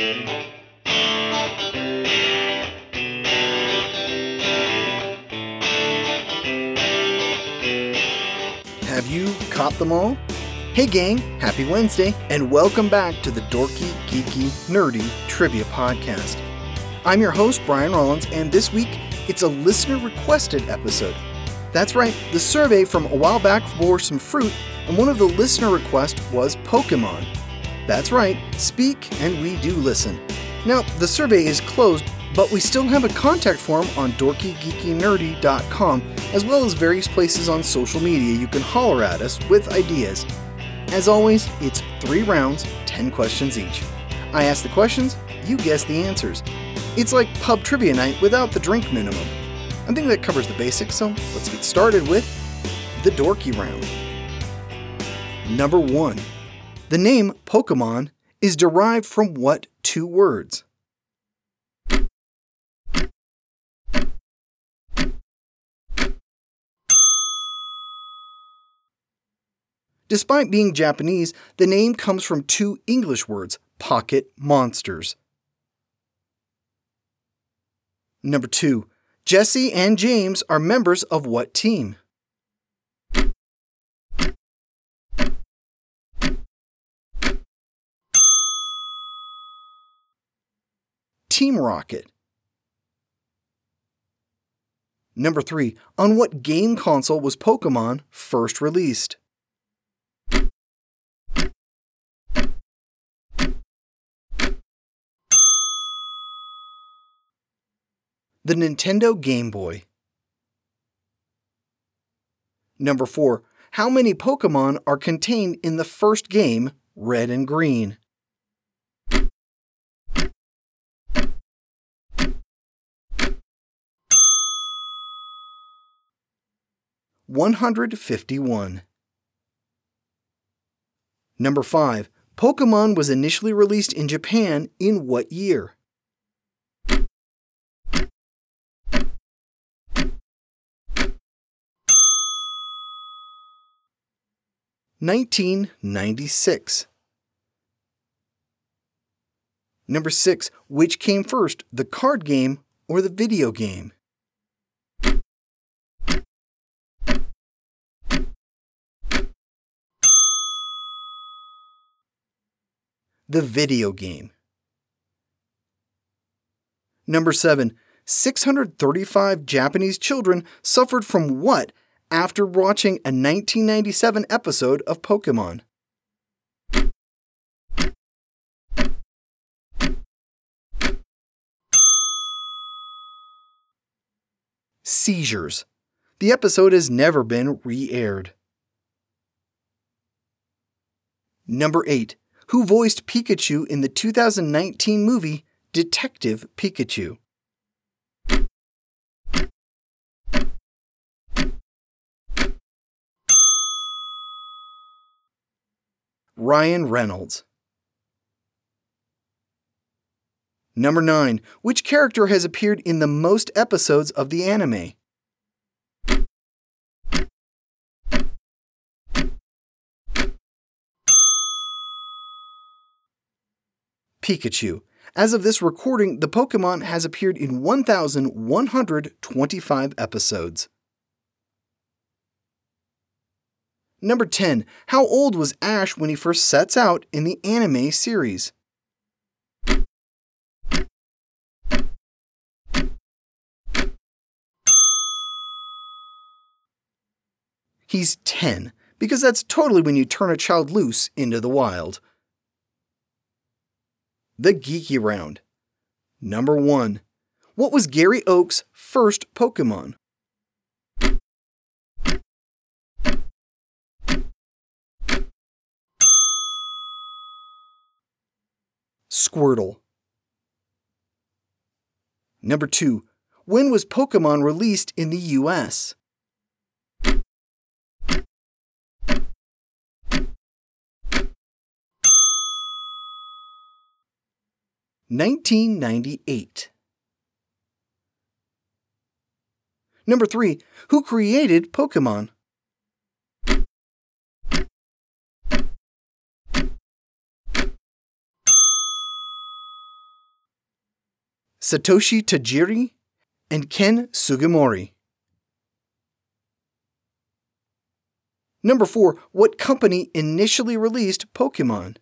Have you caught them all? Hey, gang, happy Wednesday, and welcome back to the Dorky, Geeky, Nerdy Trivia Podcast. I'm your host, Brian Rollins, and this week it's a listener requested episode. That's right, the survey from a while back bore some fruit, and one of the listener requests was Pokemon. That's right, speak and we do listen. Now, the survey is closed, but we still have a contact form on dorkygeekynerdy.com, as well as various places on social media you can holler at us with ideas. As always, it's three rounds, 10 questions each. I ask the questions, you guess the answers. It's like pub trivia night without the drink minimum. I think that covers the basics, so let's get started with the dorky round. Number 1. The name Pokemon is derived from what two words? Despite being Japanese, the name comes from two English words, pocket monsters. Number 2. Jesse and James are members of what team? Team Rocket. Number 3. On what game console was Pokemon first released? The Nintendo Game Boy. Number 4. How many Pokemon are contained in the first game, Red and Green? One hundred fifty-one. Number 5. Pokemon was initially released in Japan in what year? Nineteen ninety-six. Number 6. Which came first, the card game or the video game? The video game. Number 7. 635 Japanese children suffered from what after watching a 1997 episode of Pokemon? Seizures. The episode has never been re aired. Number 8 who voiced Pikachu in the 2019 movie Detective Pikachu. Ryan Reynolds. Number 9. Which character has appeared in the most episodes of the anime? Pikachu. As of this recording, the Pokemon has appeared in 1,125 episodes. Number 10. How old was Ash when he first sets out in the anime series? He's 10, because that's totally when you turn a child loose into the wild the Geeky Round. Number 1. What was Gary Oak's first Pokemon? Squirtle. Number 2. When was Pokemon released in the US? 1998. Number 3. Who created Pokemon? Satoshi Tajiri, and Ken Sugimori. Number 4. What company initially released Pokemon?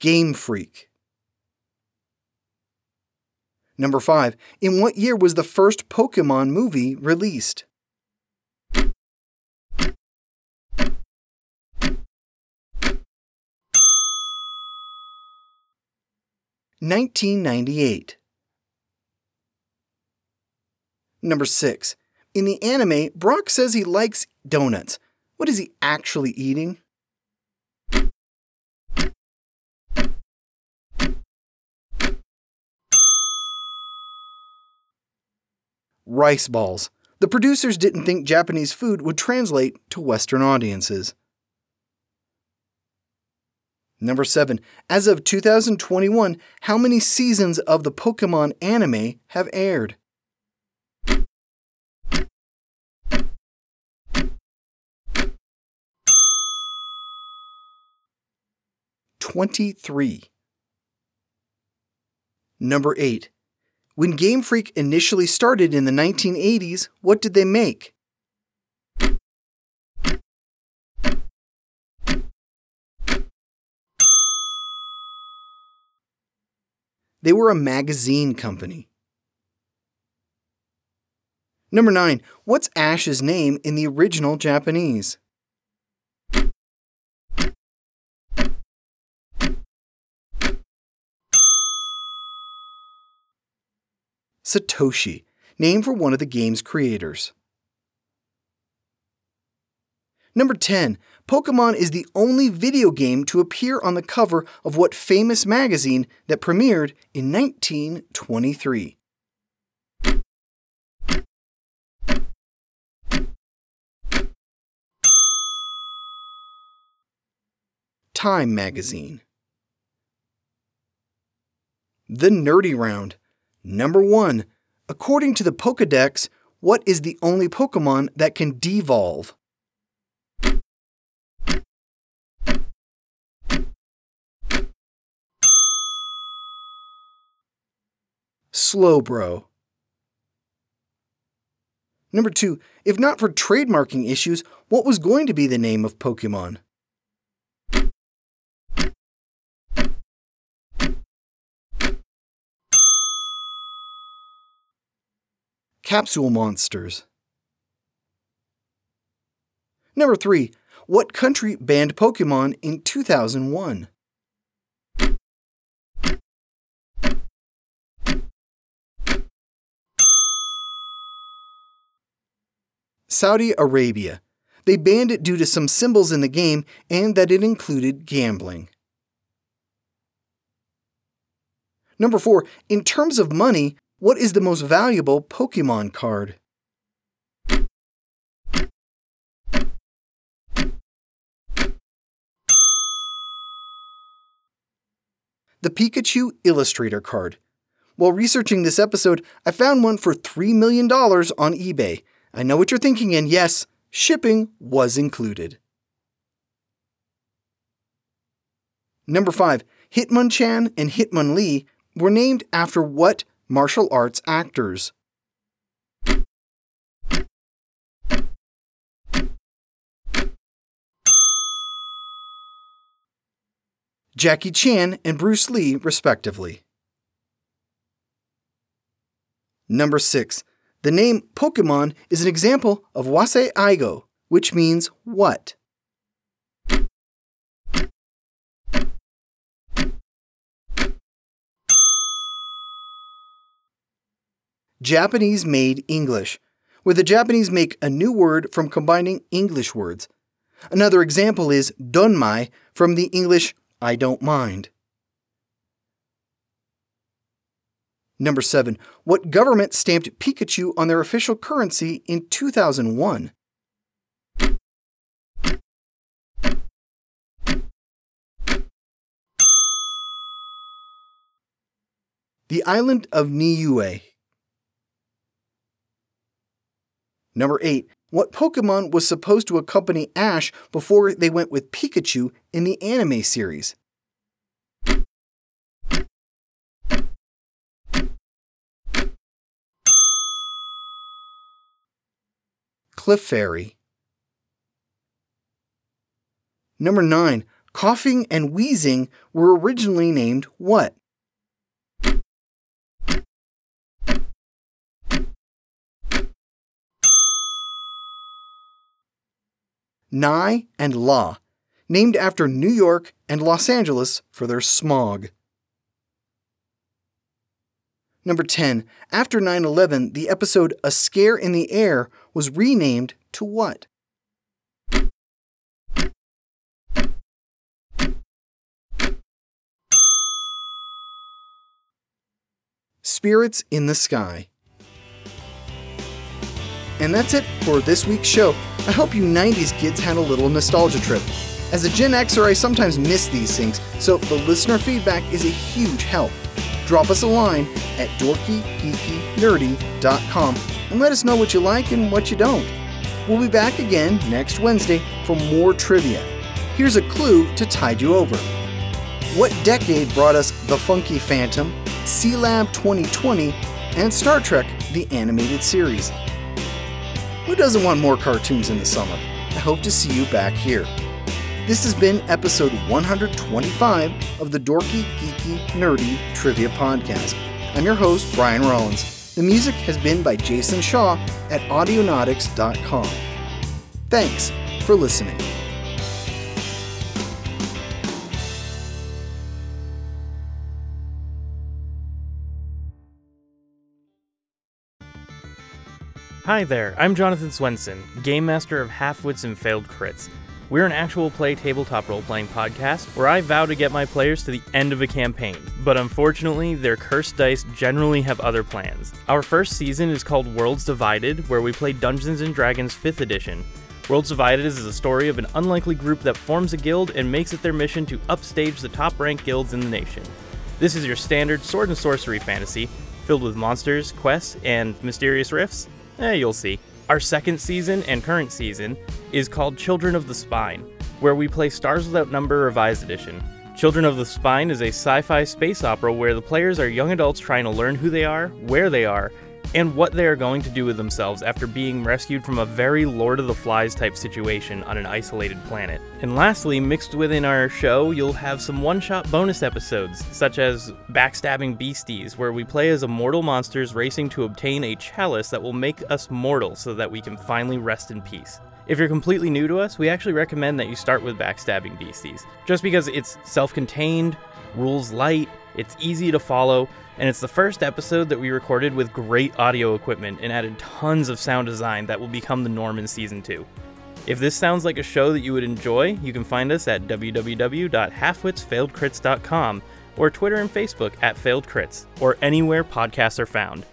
Game Freak. Number 5. In what year was the first Pokemon movie released? Nineteen ninety eight. Number six. In the anime, Brock says he likes donuts. What is he actually eating? Rice balls. The producers didn't think Japanese food would translate to Western audiences. Number 7. As of 2021, how many seasons of the Pokemon anime have aired? Twenty-three. Number 8. When Game Freak initially started in the 1980s, what did they make? They were a magazine company. Number 9. What's Ash's name in the original Japanese? Satoshi, named for one of the game's creators. Number 10. Pokemon is the only video game to appear on the cover of what famous magazine that premiered in 1923? Time magazine. The Nerdy Round. Number 1. According to the Pokedex, what is the only Pokemon that can devolve? Slowbro. Number 2. If not for trademarking issues, what was going to be the name of Pokemon? Capsule monsters. Number 3. What country banned Pokemon in 2001? Saudi Arabia. They banned it due to some symbols in the game and that it included gambling. Number 4. In terms of money, what is the most valuable Pokemon card? The Pikachu Illustrator card. While researching this episode, I found one for $3 million on eBay. I know what you're thinking, and yes, shipping was included. Number 5. Hitmonchan and Hitmonlee were named after what martial arts actors. Jackie Chan and Bruce Lee, respectively. Number 6. The name Pokemon is an example of Wasei Eigo, which means what? Japanese made English, where the Japanese make a new word from combining English words. Another example is donmai from the English I don't mind. Number 7. What government stamped Pikachu on their official currency in 2001? The island of Niue Number 8. What Pokemon was supposed to accompany Ash before they went with Pikachu in the anime series? Clefairy. Number 9. Koffing and Weezing were originally named what? Nye and La, named after New York and Los Angeles for their smog. Number 10. After 9 11, the episode A Scare in the Air was renamed to what? Spirits in the Sky. And that's it for this week's show. I hope you 90s kids had a little nostalgia trip. As a Gen Xer, I sometimes miss these things, so the listener feedback is a huge help. Drop us a line at dorkygeekynerdy.com and let us know what you like and what you don't. We'll be back again next Wednesday for more trivia. Here's a clue to tide you over. What decade brought us The Funky Phantom, Sealab 2020, and Star Trek The Animated Series? Who doesn't want more cartoons in the summer? I hope to see you back here. This has been episode 125 of the Dorky, Geeky, Nerdy Trivia Podcast. I'm your host, Brian Rollins. The music has been by Jason Shaw at Audionautix.com. Thanks for listening. Hi there, I'm Jonathan Swenson, Game Master of Half Wits and Failed Crits. We're an actual play tabletop role playing podcast where I vow to get my players to the end of a campaign, but unfortunately, their cursed dice generally have other plans. Our first season is called Worlds Divided, where we play Dungeons and Dragons 5th Edition. Worlds Divided is the story of an unlikely group that forms a guild and makes it their mission to upstage the top ranked guilds in the nation. This is your standard sword and sorcery fantasy, filled with monsters, quests, and mysterious rifts. Eh, you'll see. Our second season and current season is called Children of the Spine, where we play Stars Without Number Revised Edition. Children of the Spine is a sci fi space opera where the players are young adults trying to learn who they are, where they are, and what they are going to do with themselves after being rescued from a very Lord of the Flies type situation on an isolated planet. And lastly, mixed within our show, you'll have some one shot bonus episodes, such as Backstabbing Beasties, where we play as immortal monsters racing to obtain a chalice that will make us mortal so that we can finally rest in peace. If you're completely new to us, we actually recommend that you start with Backstabbing Beasties, just because it's self contained, rules light, it's easy to follow, and it's the first episode that we recorded with great audio equipment and added tons of sound design that will become the norm in season 2. If this sounds like a show that you would enjoy, you can find us at www.halfwitsfailedcrits.com or Twitter and Facebook at Failed Crits, or anywhere podcasts are found.